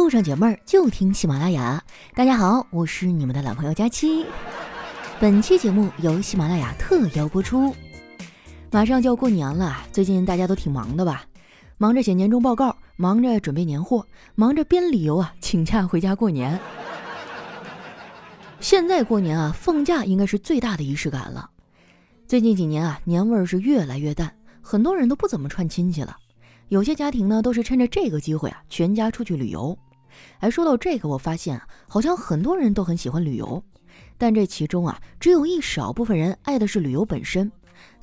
路上解闷儿就听喜马拉雅。大家好，我是你们的老朋友佳期。本期节目由喜马拉雅特邀播出。马上就要过年了，最近大家都挺忙的吧？忙着写年终报告，忙着准备年货，忙着编理由啊，请假回家过年。现在过年啊，放假应该是最大的仪式感了。最近几年啊，年味儿是越来越淡，很多人都不怎么串亲戚了。有些家庭呢，都是趁着这个机会啊，全家出去旅游。哎，说到这个，我发现啊，好像很多人都很喜欢旅游，但这其中啊，只有一少部分人爱的是旅游本身，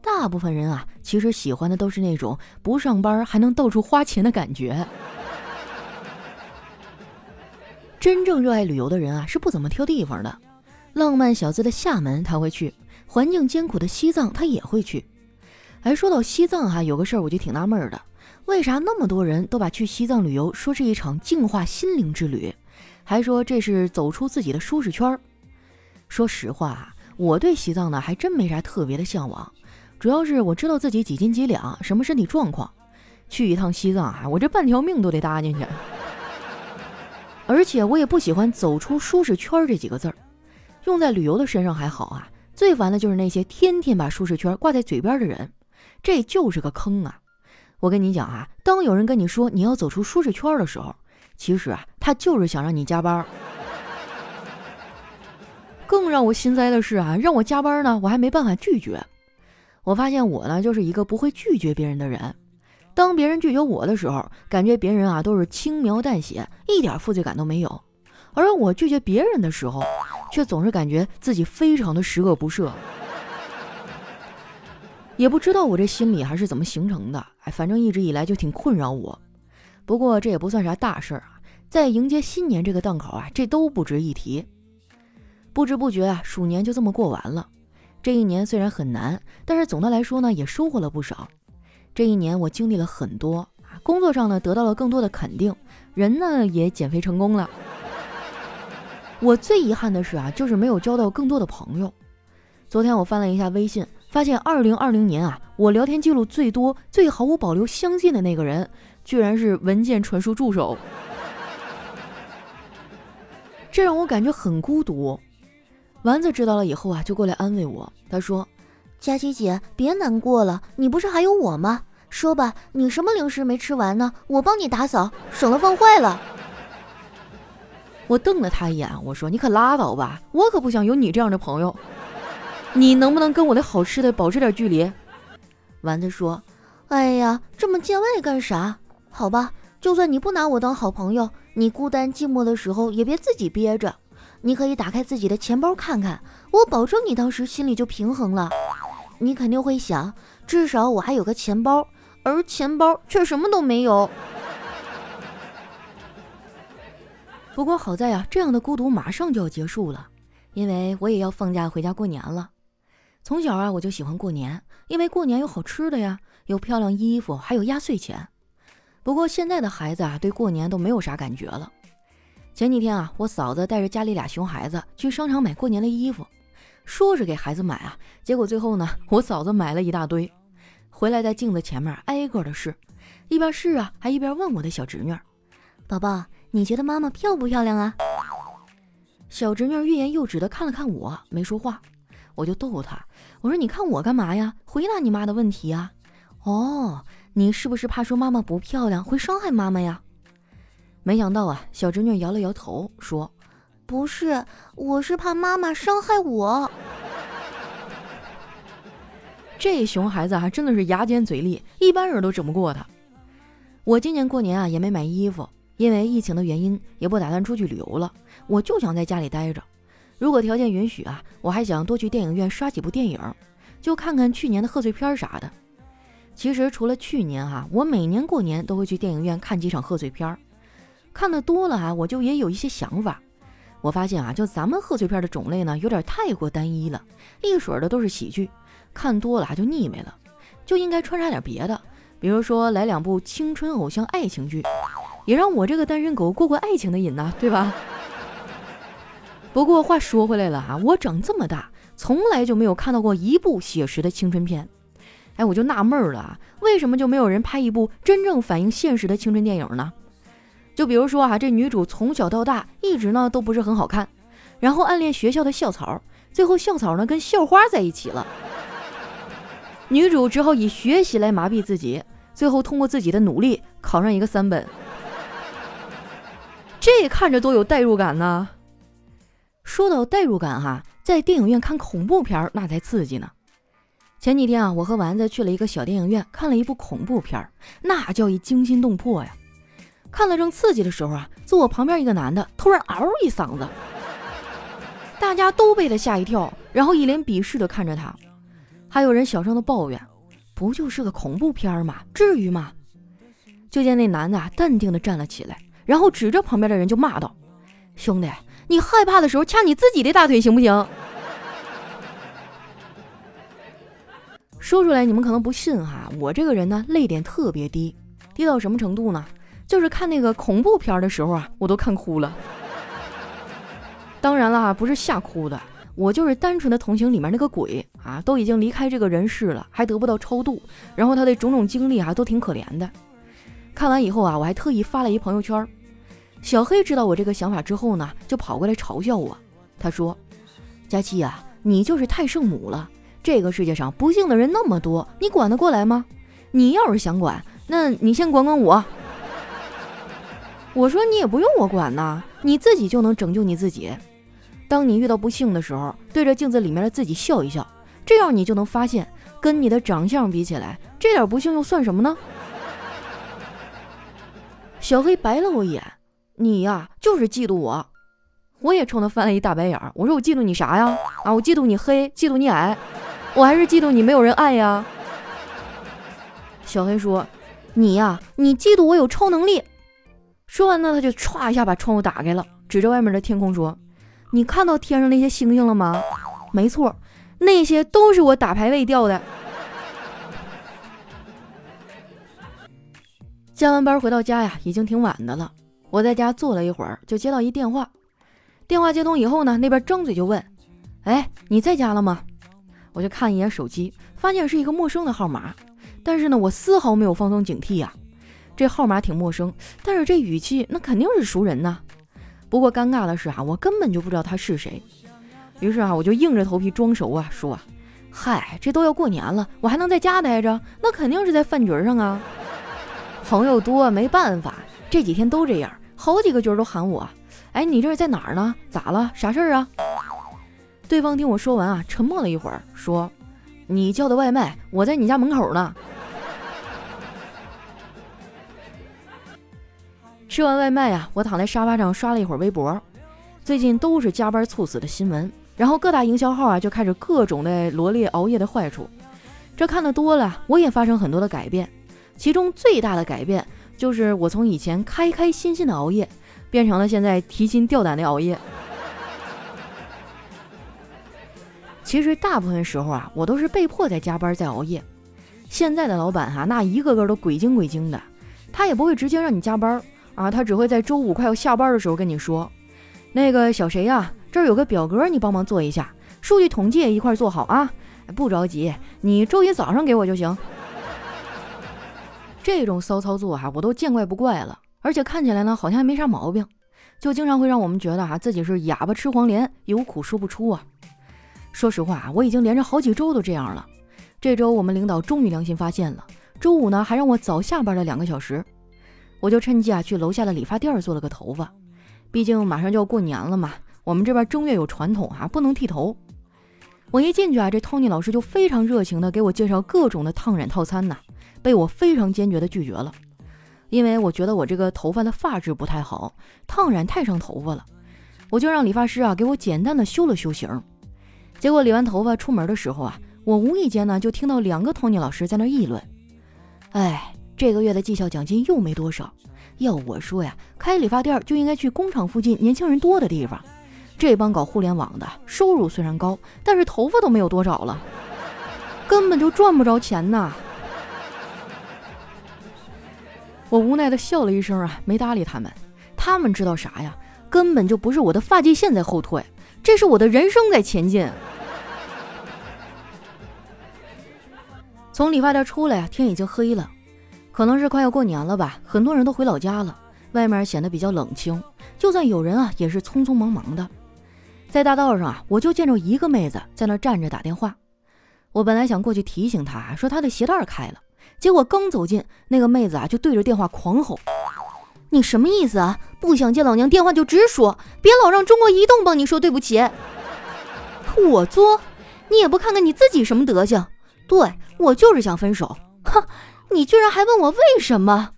大部分人啊，其实喜欢的都是那种不上班还能到处花钱的感觉。真正热爱旅游的人啊，是不怎么挑地方的。浪漫小资的厦门他会去，环境艰苦的西藏他也会去。哎，说到西藏哈，有个事儿我就挺纳闷的。为啥那么多人都把去西藏旅游说是一场净化心灵之旅，还说这是走出自己的舒适圈？说实话啊，我对西藏呢还真没啥特别的向往，主要是我知道自己几斤几两，什么身体状况，去一趟西藏啊，我这半条命都得搭进去。而且我也不喜欢“走出舒适圈”这几个字儿，用在旅游的身上还好啊，最烦的就是那些天天把舒适圈挂在嘴边的人，这就是个坑啊。我跟你讲啊，当有人跟你说你要走出舒适圈的时候，其实啊，他就是想让你加班。更让我心塞的是啊，让我加班呢，我还没办法拒绝。我发现我呢，就是一个不会拒绝别人的人。当别人拒绝我的时候，感觉别人啊都是轻描淡写，一点负罪感都没有；而我拒绝别人的时候，却总是感觉自己非常的十恶不赦。也不知道我这心理还是怎么形成的，哎，反正一直以来就挺困扰我。不过这也不算啥大事儿啊，在迎接新年这个档口啊，这都不值一提。不知不觉啊，鼠年就这么过完了。这一年虽然很难，但是总的来说呢，也收获了不少。这一年我经历了很多啊，工作上呢得到了更多的肯定，人呢也减肥成功了。我最遗憾的是啊，就是没有交到更多的朋友。昨天我翻了一下微信。发现二零二零年啊，我聊天记录最多、最毫无保留相信的那个人，居然是文件传输助手，这让我感觉很孤独。丸子知道了以后啊，就过来安慰我，他说：“佳琪姐，别难过了，你不是还有我吗？说吧，你什么零食没吃完呢？我帮你打扫，省得放坏了。”我瞪了他一眼，我说：“你可拉倒吧，我可不想有你这样的朋友。”你能不能跟我的好吃的保持点距离？丸子说：“哎呀，这么见外干啥？好吧，就算你不拿我当好朋友，你孤单寂寞的时候也别自己憋着。你可以打开自己的钱包看看，我保证你当时心里就平衡了。你肯定会想，至少我还有个钱包，而钱包却什么都没有。不过好在呀，这样的孤独马上就要结束了，因为我也要放假回家过年了。”从小啊，我就喜欢过年，因为过年有好吃的呀，有漂亮衣服，还有压岁钱。不过现在的孩子啊，对过年都没有啥感觉了。前几天啊，我嫂子带着家里俩熊孩子去商场买过年的衣服，说是给孩子买啊，结果最后呢，我嫂子买了一大堆，回来在镜子前面挨个的试，一边试啊，还一边问我的小侄女：“宝宝，你觉得妈妈漂不漂亮啊？”小侄女欲言又止的看了看我，没说话。我就逗他，我说：“你看我干嘛呀？回答你妈的问题啊！”哦，你是不是怕说妈妈不漂亮会伤害妈妈呀？没想到啊，小侄女摇了摇头说：“不是，我是怕妈妈伤害我。”这熊孩子还真的是牙尖嘴利，一般人都整不过他。我今年过年啊也没买衣服，因为疫情的原因，也不打算出去旅游了，我就想在家里待着。如果条件允许啊，我还想多去电影院刷几部电影，就看看去年的贺岁片啥的。其实除了去年哈，我每年过年都会去电影院看几场贺岁片儿，看的多了啊，我就也有一些想法。我发现啊，就咱们贺岁片的种类呢，有点太过单一了，一水儿的都是喜剧，看多了啊就腻味了，就应该穿插点别的，比如说来两部青春偶像爱情剧，也让我这个单身狗过过爱情的瘾呐，对吧？不过话说回来了啊，我长这么大从来就没有看到过一部写实的青春片。哎，我就纳闷了啊，为什么就没有人拍一部真正反映现实的青春电影呢？就比如说啊，这女主从小到大一直呢都不是很好看，然后暗恋学校的校草，最后校草呢跟校花在一起了，女主只好以学习来麻痹自己，最后通过自己的努力考上一个三本。这看着多有代入感呢！说到代入感哈，在电影院看恐怖片那才刺激呢。前几天啊，我和丸子去了一个小电影院，看了一部恐怖片那叫一惊心动魄呀！看了正刺激的时候啊，坐我旁边一个男的突然嗷一嗓子，大家都被他吓一跳，然后一脸鄙视的看着他，还有人小声的抱怨：“不就是个恐怖片吗？至于吗？”就见那男的啊淡定的站了起来。然后指着旁边的人就骂道：“兄弟，你害怕的时候掐你自己的大腿行不行？”说出来你们可能不信哈，我这个人呢泪点特别低，低到什么程度呢？就是看那个恐怖片的时候啊，我都看哭了。当然了哈，不是吓哭的，我就是单纯的同情里面那个鬼啊，都已经离开这个人世了，还得不到超度，然后他的种种经历啊都挺可怜的。看完以后啊，我还特意发了一朋友圈。小黑知道我这个想法之后呢，就跑过来嘲笑我。他说：“佳琪呀，你就是太圣母了。这个世界上不幸的人那么多，你管得过来吗？你要是想管，那你先管管我。”我说：“你也不用我管呐，你自己就能拯救你自己。当你遇到不幸的时候，对着镜子里面的自己笑一笑，这样你就能发现，跟你的长相比起来，这点不幸又算什么呢？” 小黑白了我一眼。你呀，就是嫉妒我，我也冲他翻了一大白眼儿。我说我嫉妒你啥呀？啊，我嫉妒你黑，嫉妒你矮，我还是嫉妒你没有人爱呀。小黑说：“你呀，你嫉妒我有超能力。”说完呢，他就歘一下把窗户打开了，指着外面的天空说：“你看到天上那些星星了吗？没错，那些都是我打排位掉的。”加完班回到家呀，已经挺晚的了。我在家坐了一会儿，就接到一电话。电话接通以后呢，那边张嘴就问：“哎，你在家了吗？”我就看一眼手机，发现是一个陌生的号码。但是呢，我丝毫没有放松警惕呀。这号码挺陌生，但是这语气那肯定是熟人呐。不过尴尬的是啊，我根本就不知道他是谁。于是啊，我就硬着头皮装熟啊，说：“嗨，这都要过年了，我还能在家待着？那肯定是在饭局上啊。朋友多没办法。”这几天都这样，好几个角都喊我。哎，你这是在哪儿呢？咋了？啥事儿啊？对方听我说完啊，沉默了一会儿，说：“你叫的外卖，我在你家门口呢。”吃完外卖啊，我躺在沙发上刷了一会儿微博。最近都是加班猝死的新闻，然后各大营销号啊就开始各种的罗列熬夜的坏处。这看的多了，我也发生很多的改变，其中最大的改变。就是我从以前开开心心的熬夜，变成了现在提心吊胆的熬夜。其实大部分时候啊，我都是被迫在加班在熬夜。现在的老板哈，那一个个都鬼精鬼精的，他也不会直接让你加班啊，他只会在周五快要下班的时候跟你说：“那个小谁呀，这儿有个表格，你帮忙做一下，数据统计也一块做好啊，不着急，你周一早上给我就行。”这种骚操作哈，我都见怪不怪了，而且看起来呢，好像还没啥毛病，就经常会让我们觉得哈，自己是哑巴吃黄连，有苦说不出啊。说实话，我已经连着好几周都这样了。这周我们领导终于良心发现了，周五呢还让我早下班了两个小时，我就趁机啊去楼下的理发店做了个头发，毕竟马上就要过年了嘛，我们这边正月有传统啊，不能剃头。我一进去啊，这 Tony 老师就非常热情的给我介绍各种的烫染套餐呐。被我非常坚决的拒绝了，因为我觉得我这个头发的发质不太好，烫染太伤头发了。我就让理发师啊给我简单的修了修型。结果理完头发出门的时候啊，我无意间呢就听到两个 Tony 老师在那议论：“哎，这个月的绩效奖金又没多少。要我说呀，开理发店就应该去工厂附近年轻人多的地方。这帮搞互联网的收入虽然高，但是头发都没有多少了，根本就赚不着钱呐。”我无奈的笑了一声啊，没搭理他们。他们知道啥呀？根本就不是我的发际线在后退，这是我的人生在前进。从理发店出来啊，天已经黑了，可能是快要过年了吧，很多人都回老家了。外面显得比较冷清，就算有人啊，也是匆匆忙忙的。在大道上啊，我就见着一个妹子在那站着打电话。我本来想过去提醒她，说她的鞋带开了，结果刚走近，那个妹子啊就对着电话狂吼：“你什么意思啊？不想接老娘电话就直说，别老让中国移动帮你说对不起。”我作，你也不看看你自己什么德行？对我就是想分手。哼，你居然还问我为什么？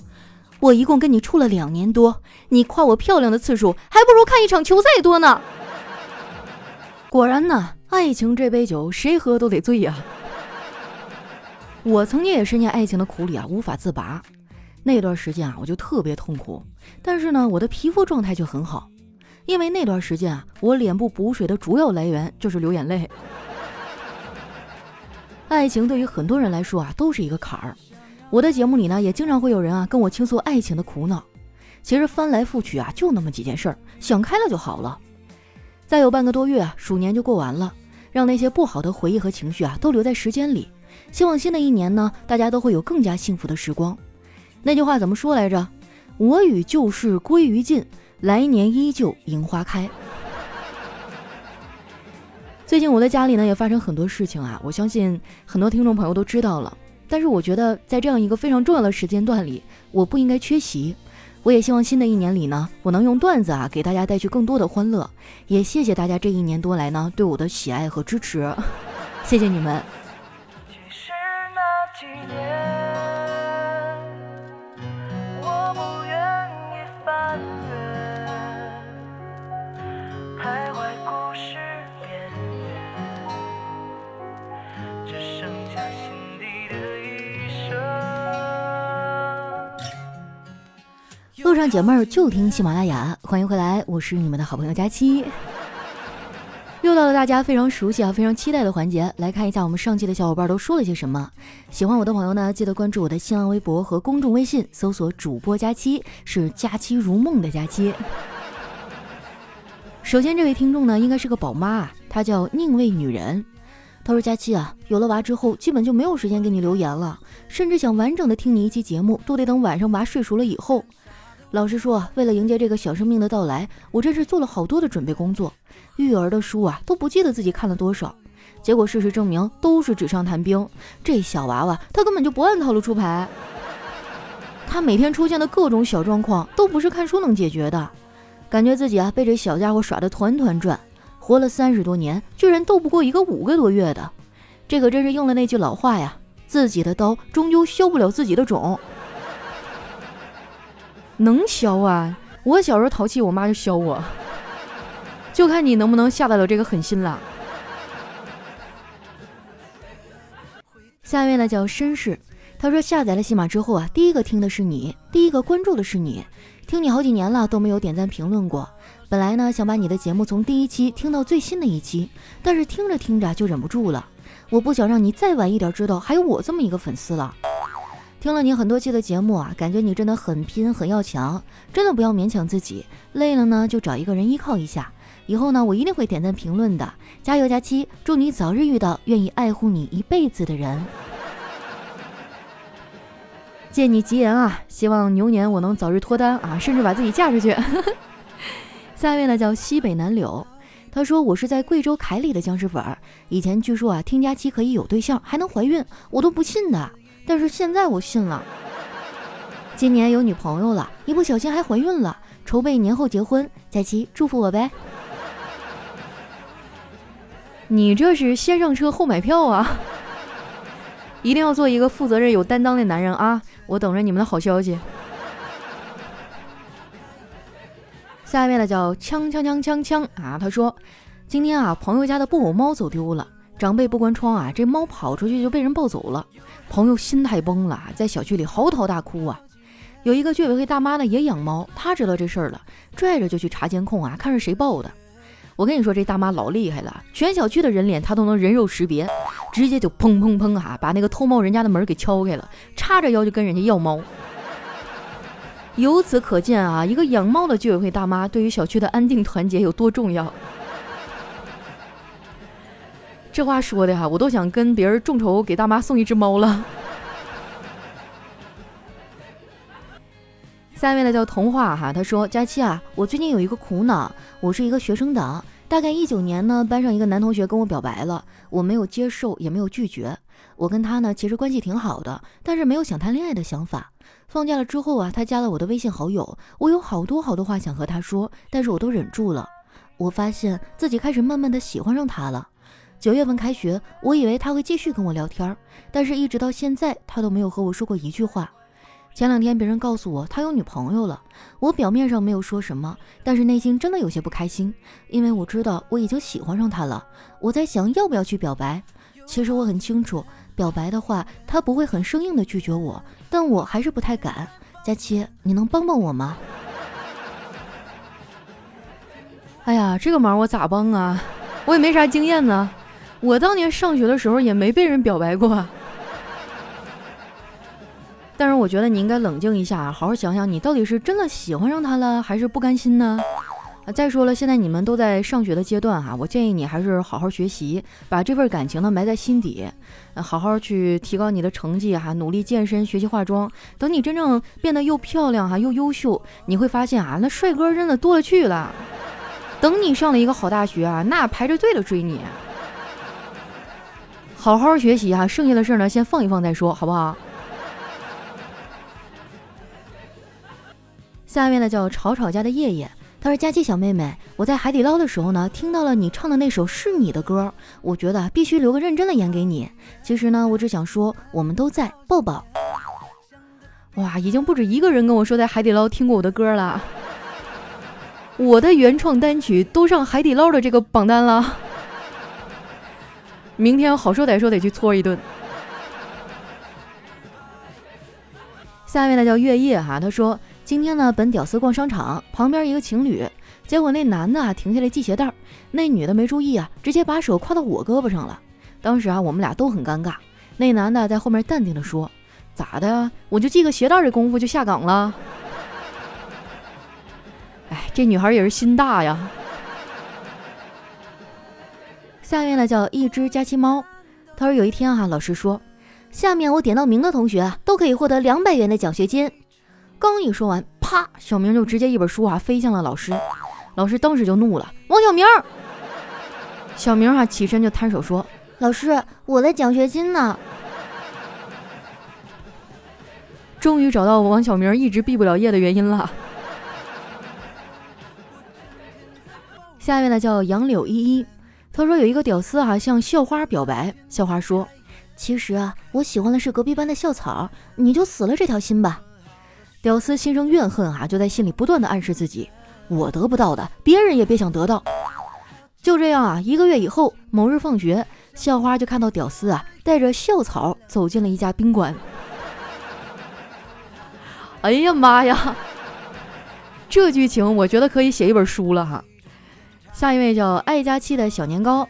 我一共跟你处了两年多，你夸我漂亮的次数还不如看一场球赛多呢。果然呢，爱情这杯酒谁喝都得醉呀。我曾经也深陷爱情的苦里啊，无法自拔。那段时间啊，我就特别痛苦，但是呢，我的皮肤状态却很好，因为那段时间啊，我脸部补水的主要来源就是流眼泪。爱情对于很多人来说啊，都是一个坎儿。我的节目里呢，也经常会有人啊跟我倾诉爱情的苦恼。其实翻来覆去啊，就那么几件事儿，想开了就好了。再有半个多月啊，鼠年就过完了，让那些不好的回忆和情绪啊都留在时间里。希望新的一年呢，大家都会有更加幸福的时光。那句话怎么说来着？我与旧事归于尽，来年依旧迎花开。最近我的家里呢也发生很多事情啊，我相信很多听众朋友都知道了。但是我觉得在这样一个非常重要的时间段里，我不应该缺席。我也希望新的一年里呢，我能用段子啊给大家带去更多的欢乐。也谢谢大家这一年多来呢对我的喜爱和支持，谢谢你们。路上解闷儿就听喜马拉雅，欢迎回来，我是你们的好朋友佳期。又到了大家非常熟悉啊、非常期待的环节，来看一下我们上期的小伙伴都说了些什么。喜欢我的朋友呢，记得关注我的新浪微博和公众微信，搜索主播佳期，是佳期如梦的佳期。首先，这位听众呢，应该是个宝妈，她叫宁为女人。她说：“佳期啊，有了娃之后，基本就没有时间给你留言了，甚至想完整的听你一期节目，都得等晚上娃睡熟了以后。”老实说，为了迎接这个小生命的到来，我真是做了好多的准备工作。育儿的书啊，都不记得自己看了多少。结果事实证明，都是纸上谈兵。这小娃娃，他根本就不按套路出牌。他每天出现的各种小状况，都不是看书能解决的。感觉自己啊，被这小家伙耍得团团转。活了三十多年，居然斗不过一个五个多月的。这可真是应了那句老话呀：自己的刀终究削不了自己的种。能削啊！我小时候淘气，我妈就削我，就看你能不能下得了这个狠心了。下面呢叫绅士，他说下载了喜马之后啊，第一个听的是你，第一个关注的是你，听你好几年了都没有点赞评论过。本来呢想把你的节目从第一期听到最新的一期，但是听着听着就忍不住了，我不想让你再晚一点知道还有我这么一个粉丝了。听了你很多期的节目啊，感觉你真的很拼，很要强，真的不要勉强自己。累了呢，就找一个人依靠一下。以后呢，我一定会点赞评论的。加油，佳期！祝你早日遇到愿意爱护你一辈子的人。借你吉言啊，希望牛年我能早日脱单啊，甚至把自己嫁出去。下一位呢，叫西北南柳，他说我是在贵州凯里的僵尸粉，以前据说啊，听佳期可以有对象还能怀孕，我都不信的。但是现在我信了，今年有女朋友了，一不小心还怀孕了，筹备年后结婚，佳期祝福我呗。你这是先上车后买票啊！一定要做一个负责任、有担当的男人啊！我等着你们的好消息。下面的叫枪枪枪枪枪啊，他说今天啊，朋友家的布偶猫走丢了。长辈不关窗啊，这猫跑出去就被人抱走了，朋友心态崩了，在小区里嚎啕大哭啊。有一个居委会大妈呢也养猫，她知道这事儿了，拽着就去查监控啊，看是谁抱的。我跟你说，这大妈老厉害了，全小区的人脸她都能人肉识别，直接就砰砰砰哈，把那个偷猫人家的门给敲开了，叉着腰就跟人家要猫。由此可见啊，一个养猫的居委会大妈对于小区的安定团结有多重要。这话说的哈，我都想跟别人众筹给大妈送一只猫了。下面呢叫童话哈，他说：佳期啊，我最近有一个苦恼，我是一个学生党，大概一九年呢，班上一个男同学跟我表白了，我没有接受，也没有拒绝。我跟他呢，其实关系挺好的，但是没有想谈恋爱的想法。放假了之后啊，他加了我的微信好友，我有好多好多话想和他说，但是我都忍住了。我发现自己开始慢慢的喜欢上他了。九月份开学，我以为他会继续跟我聊天，但是一直到现在，他都没有和我说过一句话。前两天别人告诉我他有女朋友了，我表面上没有说什么，但是内心真的有些不开心，因为我知道我已经喜欢上他了。我在想要不要去表白。其实我很清楚，表白的话他不会很生硬的拒绝我，但我还是不太敢。佳琪，你能帮帮我吗？哎呀，这个忙我咋帮啊？我也没啥经验呢。我当年上学的时候也没被人表白过，但是我觉得你应该冷静一下，好好想想，你到底是真的喜欢上他了，还是不甘心呢？啊，再说了，现在你们都在上学的阶段哈，我建议你还是好好学习，把这份感情呢埋在心底，好好去提高你的成绩哈，努力健身，学习化妆。等你真正变得又漂亮哈又优秀，你会发现啊，那帅哥真的多了去了。等你上了一个好大学啊，那排着队的追你。好好学习哈，剩下的事儿呢，先放一放再说，好不好？下面呢叫吵吵家的叶叶，他说：“佳琪小妹妹，我在海底捞的时候呢，听到了你唱的那首是你的歌，我觉得必须留个认真的言给你。其实呢，我只想说，我们都在抱抱。哇，已经不止一个人跟我说在海底捞听过我的歌了，我的原创单曲都上海底捞的这个榜单了。”明天好说歹说得去搓一顿。下面呢叫月夜哈，他说今天呢本屌丝逛商场，旁边一个情侣，结果那男的啊停下来系鞋带，那女的没注意啊，直接把手挎到我胳膊上了。当时啊我们俩都很尴尬。那男的在后面淡定的说：“咋的？我就系个鞋带的功夫就下岗了？”哎，这女孩也是心大呀。下面呢叫一只假期猫，他说有一天哈，老师说，下面我点到名的同学啊都可以获得两百元的奖学金。刚一说完，啪，小明就直接一本书啊飞向了老师，老师当时就怒了，王小明。小明哈起身就摊手说，老师，我的奖学金呢？终于找到王小明一直毕不了业的原因了。下面呢叫杨柳依依。他说有一个屌丝啊向校花表白，校花说：“其实啊，我喜欢的是隔壁班的校草，你就死了这条心吧。”屌丝心生怨恨啊，就在心里不断的暗示自己：“我得不到的，别人也别想得到。”就这样啊，一个月以后，某日放学，校花就看到屌丝啊带着校草走进了一家宾馆。哎呀妈呀，这剧情我觉得可以写一本书了哈。下一位叫爱佳期的小年糕，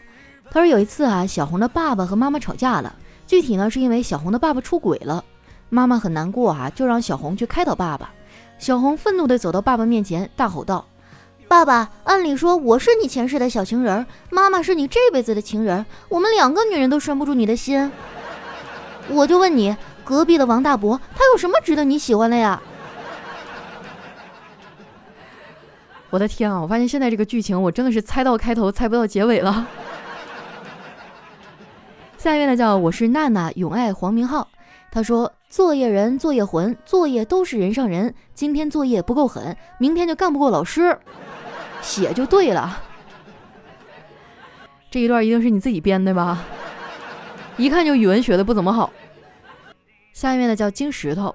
他说有一次啊，小红的爸爸和妈妈吵架了，具体呢是因为小红的爸爸出轨了，妈妈很难过啊，就让小红去开导爸爸。小红愤怒地走到爸爸面前，大吼道：“爸爸，按理说我是你前世的小情人，妈妈是你这辈子的情人，我们两个女人都拴不住你的心。我就问你，隔壁的王大伯他有什么值得你喜欢的呀？”我的天啊！我发现现在这个剧情，我真的是猜到开头，猜不到结尾了。下一位呢，叫我是娜娜，永爱黄明浩。他说：“作业人，作业魂，作业都是人上人。今天作业不够狠，明天就干不过老师。”写就对了。这一段一定是你自己编的吧？一看就语文学的不怎么好。下一位呢，叫金石头。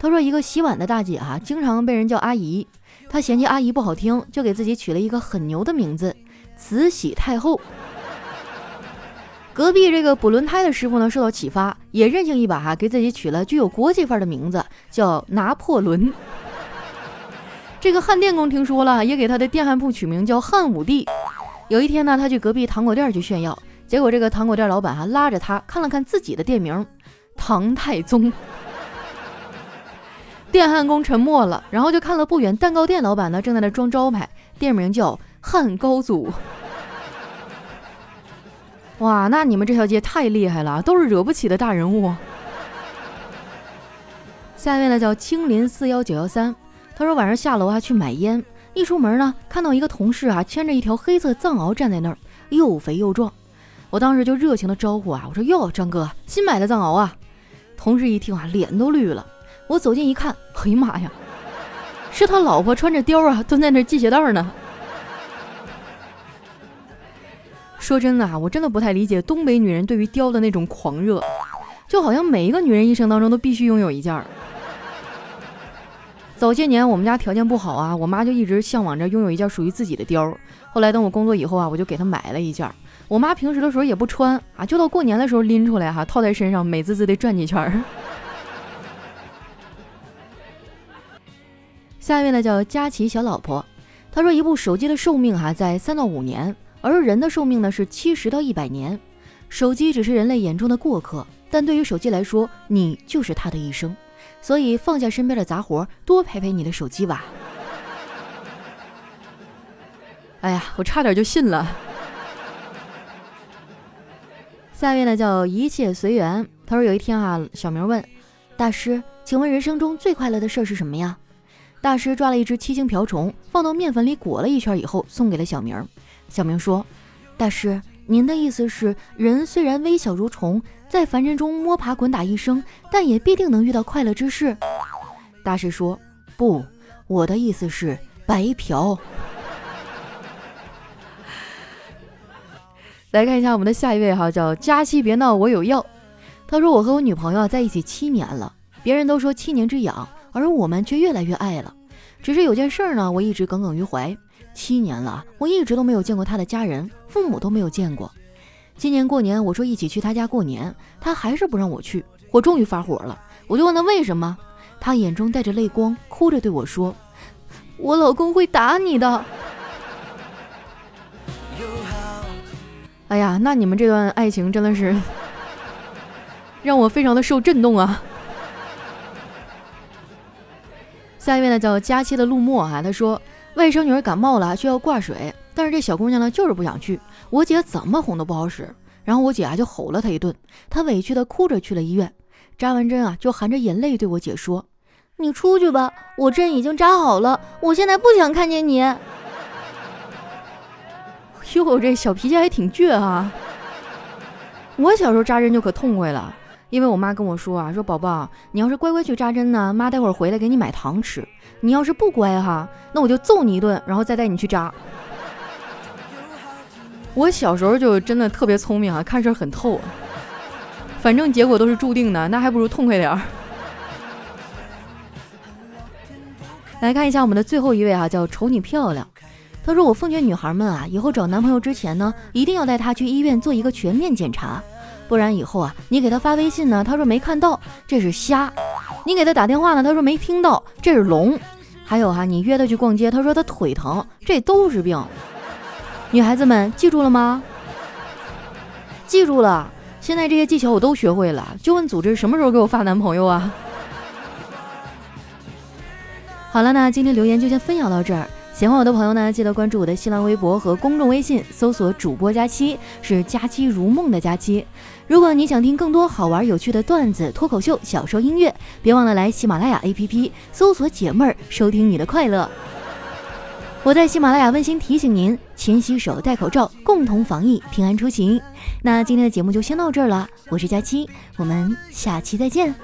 他说：“一个洗碗的大姐哈，经常被人叫阿姨。”他嫌弃阿姨不好听，就给自己取了一个很牛的名字——慈禧太后。隔壁这个补轮胎的师傅呢，受到启发，也任性一把哈，给自己取了具有国际范儿的名字，叫拿破仑。这个焊电工听说了，也给他的电焊铺取名叫汉武帝。有一天呢，他去隔壁糖果店去炫耀，结果这个糖果店老板哈拉着他看了看自己的店名——唐太宗。电焊工沉默了，然后就看了不远蛋糕店老板呢，正在那装招牌，店名叫汉高祖。哇，那你们这条街太厉害了，都是惹不起的大人物。下一位呢叫青林四幺九幺三，他说晚上下楼还去买烟，一出门呢，看到一个同事啊牵着一条黑色藏獒站在那儿，又肥又壮。我当时就热情的招呼啊，我说哟，张哥，新买的藏獒啊。同事一听啊，脸都绿了。我走近一看，哎呀妈呀，是他老婆穿着貂啊，蹲在那系鞋带呢。说真的啊，我真的不太理解东北女人对于貂的那种狂热，就好像每一个女人一生当中都必须拥有一件儿。早些年我们家条件不好啊，我妈就一直向往着拥有一件属于自己的貂。后来等我工作以后啊，我就给她买了一件。我妈平时的时候也不穿啊，就到过年的时候拎出来哈，套在身上，美滋滋的转几圈儿。下一位呢叫佳琪小老婆，她说一部手机的寿命哈在三到五年，而人的寿命呢是七十到一百年。手机只是人类眼中的过客，但对于手机来说，你就是它的一生。所以放下身边的杂活，多陪陪你的手机吧。哎呀，我差点就信了。下一位呢叫一切随缘。他说有一天啊，小明问大师：“请问人生中最快乐的事是什么呀？”大师抓了一只七星瓢虫，放到面粉里裹了一圈以后，送给了小明。小明说：“大师，您的意思是，人虽然微小如虫，在凡尘中摸爬滚打一生，但也必定能遇到快乐之事。”大师说：“不，我的意思是白嫖。”来看一下我们的下一位哈，叫佳期别闹，我有药。他说我和我女朋友在一起七年了，别人都说七年之痒，而我们却越来越爱了。只是有件事呢，我一直耿耿于怀。七年了，我一直都没有见过他的家人，父母都没有见过。今年过年，我说一起去他家过年，他还是不让我去。我终于发火了，我就问他为什么，他眼中带着泪光，哭着对我说：“我老公会打你的。”哎呀，那你们这段爱情真的是 让我非常的受震动啊！下一位呢叫佳期的陆墨啊，他说外甥女儿感冒了需要挂水，但是这小姑娘呢就是不想去，我姐怎么哄都不好使，然后我姐啊就吼了她一顿，她委屈的哭着去了医院，扎完针啊就含着眼泪对我姐说：“你出去吧，我针已经扎好了，我现在不想看见你。”哟，这小脾气还挺倔啊！我小时候扎针就可痛快了，因为我妈跟我说啊，说宝宝，你要是乖乖去扎针呢，妈待会儿回来给你买糖吃；你要是不乖哈，那我就揍你一顿，然后再带你去扎。我小时候就真的特别聪明啊，看事儿很透，反正结果都是注定的，那还不如痛快点儿。来看一下我们的最后一位啊，叫瞅你漂亮。他说：“我奉劝女孩们啊，以后找男朋友之前呢，一定要带他去医院做一个全面检查，不然以后啊，你给他发微信呢，他说没看到，这是瞎；你给他打电话呢，他说没听到，这是聋。还有哈，你约他去逛街，他说他腿疼，这都是病。女孩子们记住了吗？记住了。现在这些技巧我都学会了，就问组织什么时候给我发男朋友啊？好了，那今天留言就先分享到这儿。”喜欢我的朋友呢，记得关注我的新浪微博和公众微信，搜索主播佳期，是佳期如梦的佳期。如果你想听更多好玩有趣的段子、脱口秀、小说、音乐，别忘了来喜马拉雅 APP 搜索解闷儿，收听你的快乐。我在喜马拉雅温馨提醒您：勤洗手、戴口罩，共同防疫，平安出行。那今天的节目就先到这儿了，我是佳期，我们下期再见。